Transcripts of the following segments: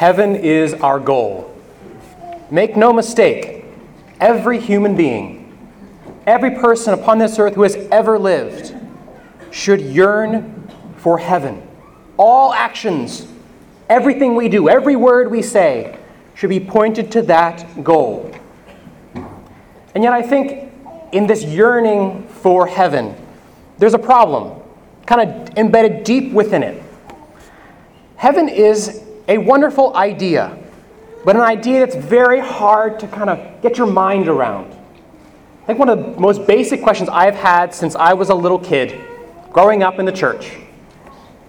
Heaven is our goal. Make no mistake, every human being, every person upon this earth who has ever lived, should yearn for heaven. All actions, everything we do, every word we say, should be pointed to that goal. And yet, I think in this yearning for heaven, there's a problem, kind of embedded deep within it. Heaven is a wonderful idea, but an idea that's very hard to kind of get your mind around. I think one of the most basic questions I've had since I was a little kid, growing up in the church,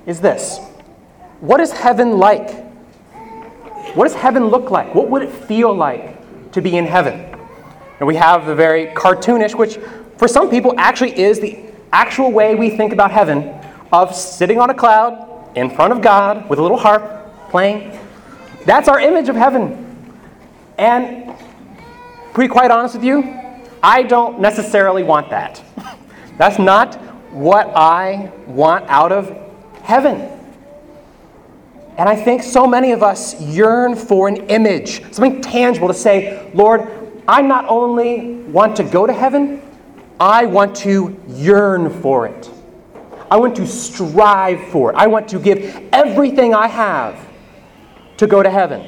is this What is heaven like? What does heaven look like? What would it feel like to be in heaven? And we have the very cartoonish, which for some people actually is the actual way we think about heaven of sitting on a cloud in front of God with a little harp playing. That's our image of heaven. And to be quite honest with you, I don't necessarily want that. That's not what I want out of heaven. And I think so many of us yearn for an image, something tangible to say, Lord, I not only want to go to heaven, I want to yearn for it. I want to strive for it. I want to give everything I have to go to heaven.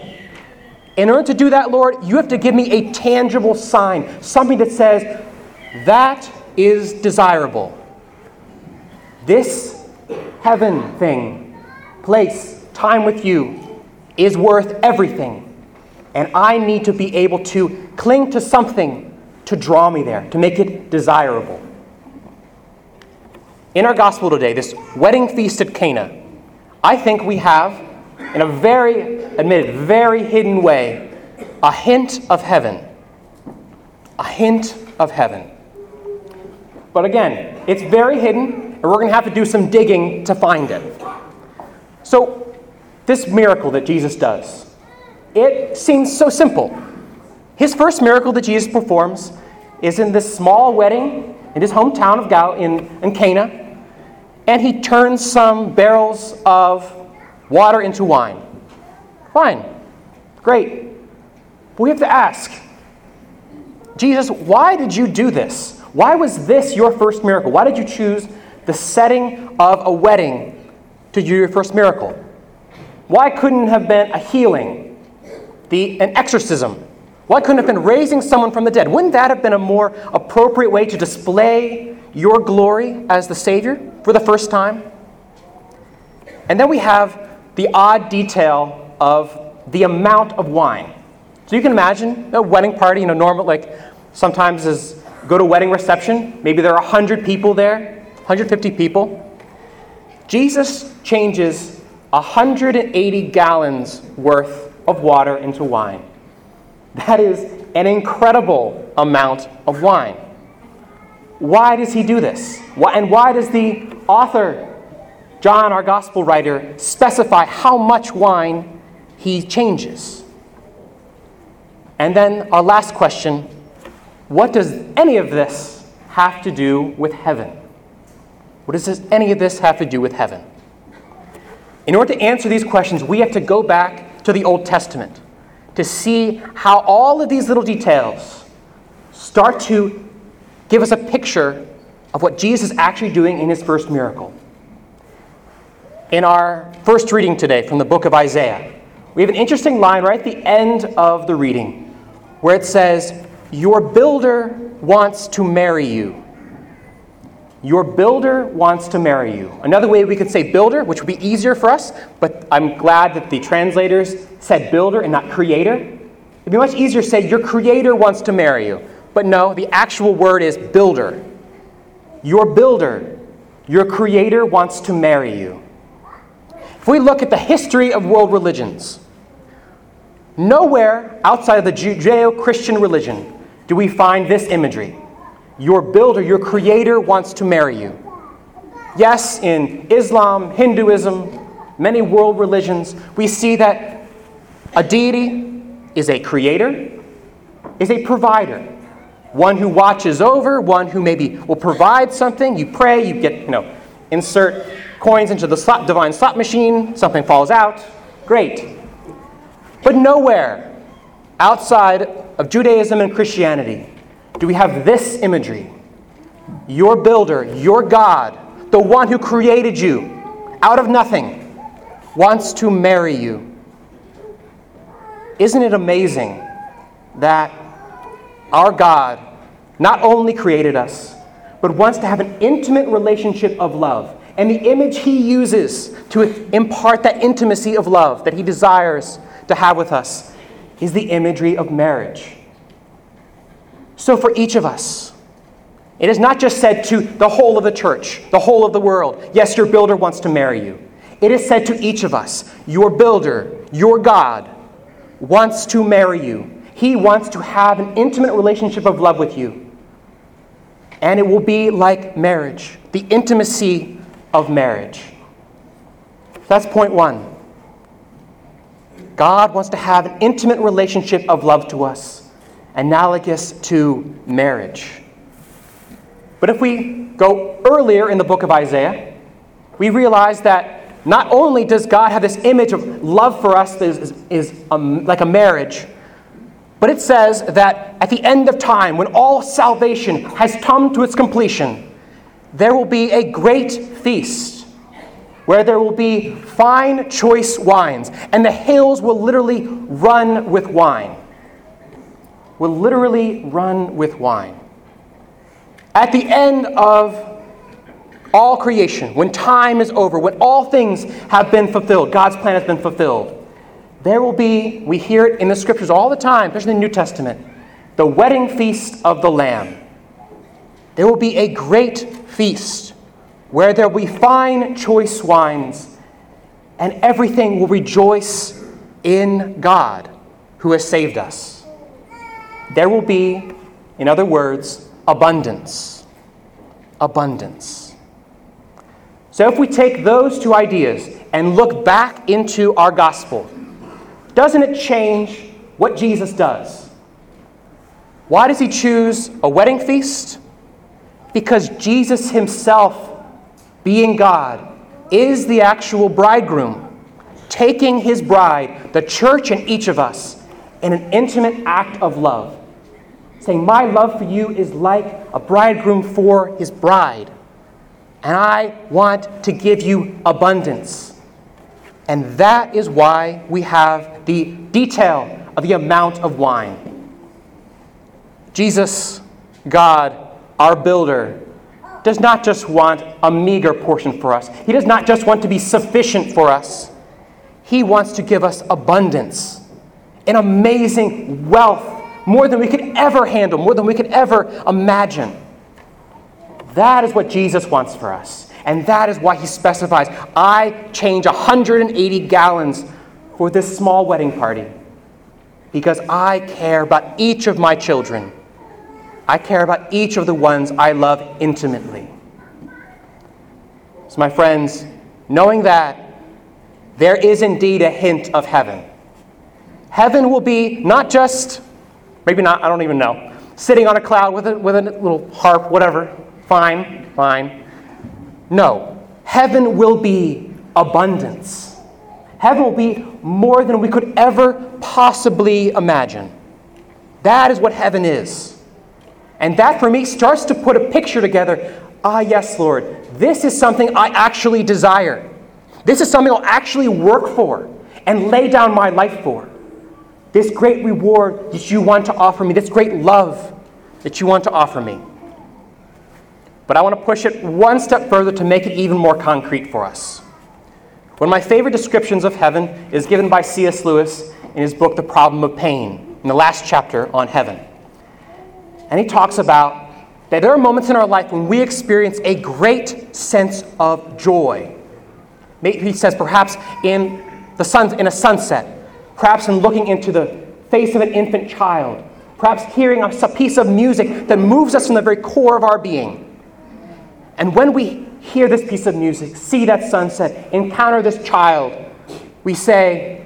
In order to do that, Lord, you have to give me a tangible sign, something that says, that is desirable. This heaven thing, place, time with you, is worth everything. And I need to be able to cling to something to draw me there, to make it desirable. In our gospel today, this wedding feast at Cana, I think we have, in a very, admitted, very hidden way, a hint of heaven. A hint of heaven. But again, it's very hidden, and we're going to have to do some digging to find it. So, this miracle that Jesus does, it seems so simple. His first miracle that Jesus performs is in this small wedding in his hometown of Gal in, in Cana, and he turns some barrels of water into wine. Fine, great. But we have to ask Jesus, why did you do this? Why was this your first miracle? Why did you choose the setting of a wedding to do your first miracle? Why couldn't it have been a healing the, an exorcism. Why couldn't have been raising someone from the dead? Wouldn't that have been a more appropriate way to display your glory as the Savior for the first time? And then we have the odd detail of the amount of wine. So you can imagine a wedding party, you know, normal, like sometimes is go to a wedding reception, maybe there are 100 people there, 150 people. Jesus changes 180 gallons worth of water into wine. That is an incredible amount of wine. Why does he do this? Why, and why does the author, John, our gospel writer, specify how much wine he changes? And then our last question what does any of this have to do with heaven? What does any of this have to do with heaven? In order to answer these questions, we have to go back to the Old Testament to see how all of these little details start to give us a picture of what Jesus is actually doing in his first miracle. In our first reading today from the book of Isaiah, we have an interesting line right at the end of the reading where it says, Your builder wants to marry you. Your builder wants to marry you. Another way we could say builder, which would be easier for us, but I'm glad that the translators said builder and not creator. It'd be much easier to say your creator wants to marry you. But no, the actual word is builder. Your builder, your creator wants to marry you. If we look at the history of world religions, nowhere outside of the Judeo Christian religion do we find this imagery. Your builder, your creator wants to marry you. Yes, in Islam, Hinduism, many world religions, we see that a deity is a creator, is a provider. One who watches over, one who maybe will provide something. You pray, you get, you know, insert coins into the slot, divine slot machine, something falls out. Great. But nowhere outside of Judaism and Christianity do we have this imagery. Your builder, your God, the one who created you out of nothing, wants to marry you. Isn't it amazing that our God not only created us, but wants to have an intimate relationship of love? And the image he uses to impart that intimacy of love that he desires to have with us is the imagery of marriage. So, for each of us, it is not just said to the whole of the church, the whole of the world, yes, your builder wants to marry you. It is said to each of us, your builder, your God, wants to marry you. He wants to have an intimate relationship of love with you. And it will be like marriage, the intimacy of marriage. That's point one. God wants to have an intimate relationship of love to us, analogous to marriage. But if we go earlier in the book of Isaiah, we realize that not only does God have this image of love for us that is, is um, like a marriage, but it says that at the end of time, when all salvation has come to its completion, there will be a great feast where there will be fine, choice wines, and the hills will literally run with wine. Will literally run with wine. At the end of all creation, when time is over, when all things have been fulfilled, God's plan has been fulfilled, there will be, we hear it in the scriptures all the time, especially in the New Testament, the wedding feast of the Lamb. There will be a great feast where there will be fine, choice wines, and everything will rejoice in God who has saved us. There will be, in other words, abundance. Abundance. So if we take those two ideas and look back into our gospel, doesn't it change what Jesus does? Why does he choose a wedding feast? Because Jesus himself being God, is the actual bridegroom, taking his bride, the church and each of us, in an intimate act of love. Saying, My love for you is like a bridegroom for his bride. And I want to give you abundance. And that is why we have the detail of the amount of wine. Jesus, God, our builder, does not just want a meager portion for us. He does not just want to be sufficient for us. He wants to give us abundance, an amazing wealth, more than we could ever handle, more than we could ever imagine. That is what Jesus wants for us. And that is why he specifies I change 180 gallons for this small wedding party because I care about each of my children. I care about each of the ones I love intimately. So, my friends, knowing that there is indeed a hint of heaven, heaven will be not just, maybe not, I don't even know, sitting on a cloud with a, with a little harp, whatever, fine, fine. No, heaven will be abundance. Heaven will be more than we could ever possibly imagine. That is what heaven is. And that for me starts to put a picture together. Ah, yes, Lord, this is something I actually desire. This is something I'll actually work for and lay down my life for. This great reward that you want to offer me, this great love that you want to offer me. But I want to push it one step further to make it even more concrete for us. One of my favorite descriptions of heaven is given by C.S. Lewis in his book, The Problem of Pain, in the last chapter on heaven. And he talks about that there are moments in our life when we experience a great sense of joy. He says, perhaps in, the sun, in a sunset, perhaps in looking into the face of an infant child, perhaps hearing a piece of music that moves us from the very core of our being. And when we hear this piece of music, see that sunset, encounter this child, we say,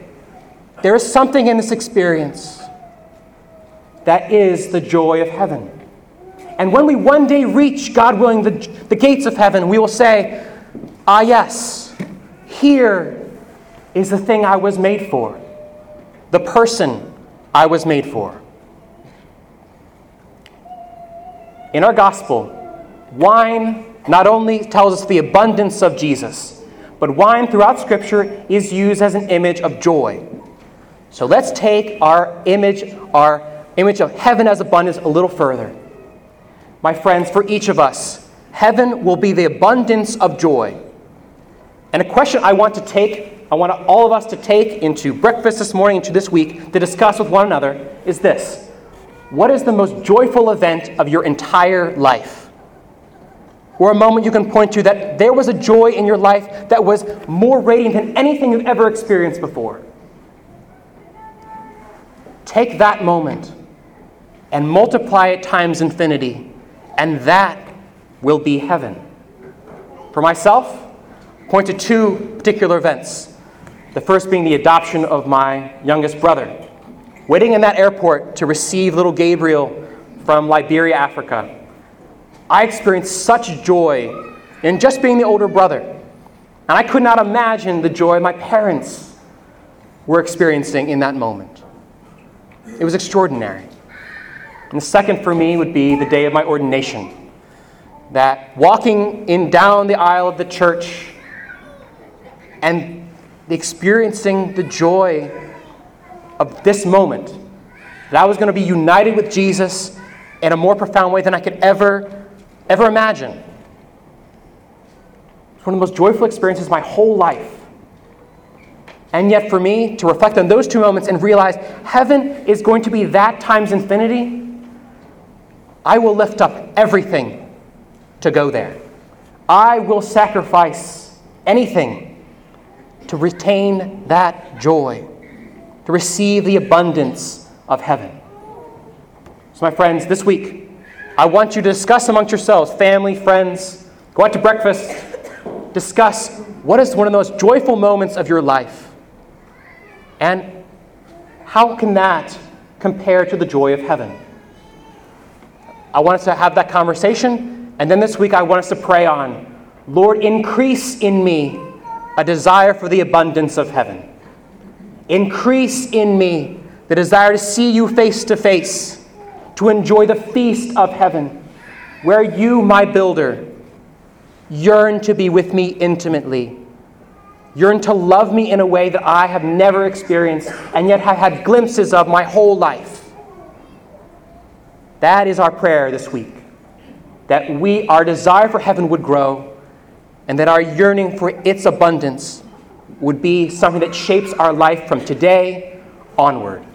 there is something in this experience that is the joy of heaven. And when we one day reach, God willing, the, the gates of heaven, we will say, Ah, yes, here is the thing I was made for. the person I was made for. In our gospel, wine not only tells us the abundance of Jesus, but wine throughout Scripture is used as an image of joy. So let's take our image, our image of heaven as abundance a little further. My friends, for each of us, heaven will be the abundance of joy. And a question I want to take, I want all of us to take into breakfast this morning, into this week, to discuss with one another is this What is the most joyful event of your entire life? or a moment you can point to that there was a joy in your life that was more radiant than anything you've ever experienced before. Take that moment and multiply it times infinity, and that will be heaven. For myself, point to two particular events. The first being the adoption of my youngest brother. Waiting in that airport to receive little Gabriel from Liberia, Africa I experienced such joy in just being the older brother. And I could not imagine the joy my parents were experiencing in that moment. It was extraordinary. And the second for me would be the day of my ordination. That walking in down the aisle of the church and experiencing the joy of this moment, that I was going to be united with Jesus in a more profound way than I could ever ever imagine. It's one of the most joyful experiences of my whole life. And yet, for me, to reflect on those two moments and realize heaven is going to be that times infinity, I will lift up everything to go there. I will sacrifice anything to retain that joy, to receive the abundance of heaven. So, my friends, this week, I want you to discuss amongst yourselves, family, friends, go out to breakfast, discuss what is one of the most joyful moments of your life. And how can that compare to the joy of heaven? I want us to have that conversation, and then this week I want us to pray on Lord, increase in me a desire for the abundance of heaven. Increase in me the desire to see you face to face to enjoy the feast of heaven, where you, my builder, yearn to be with me intimately, yearn to love me in a way that I have never experienced and yet have had glimpses of my whole life. That is our prayer this week. That we, our desire for heaven would grow, and that our yearning for its abundance would be something that shapes our life from today onward.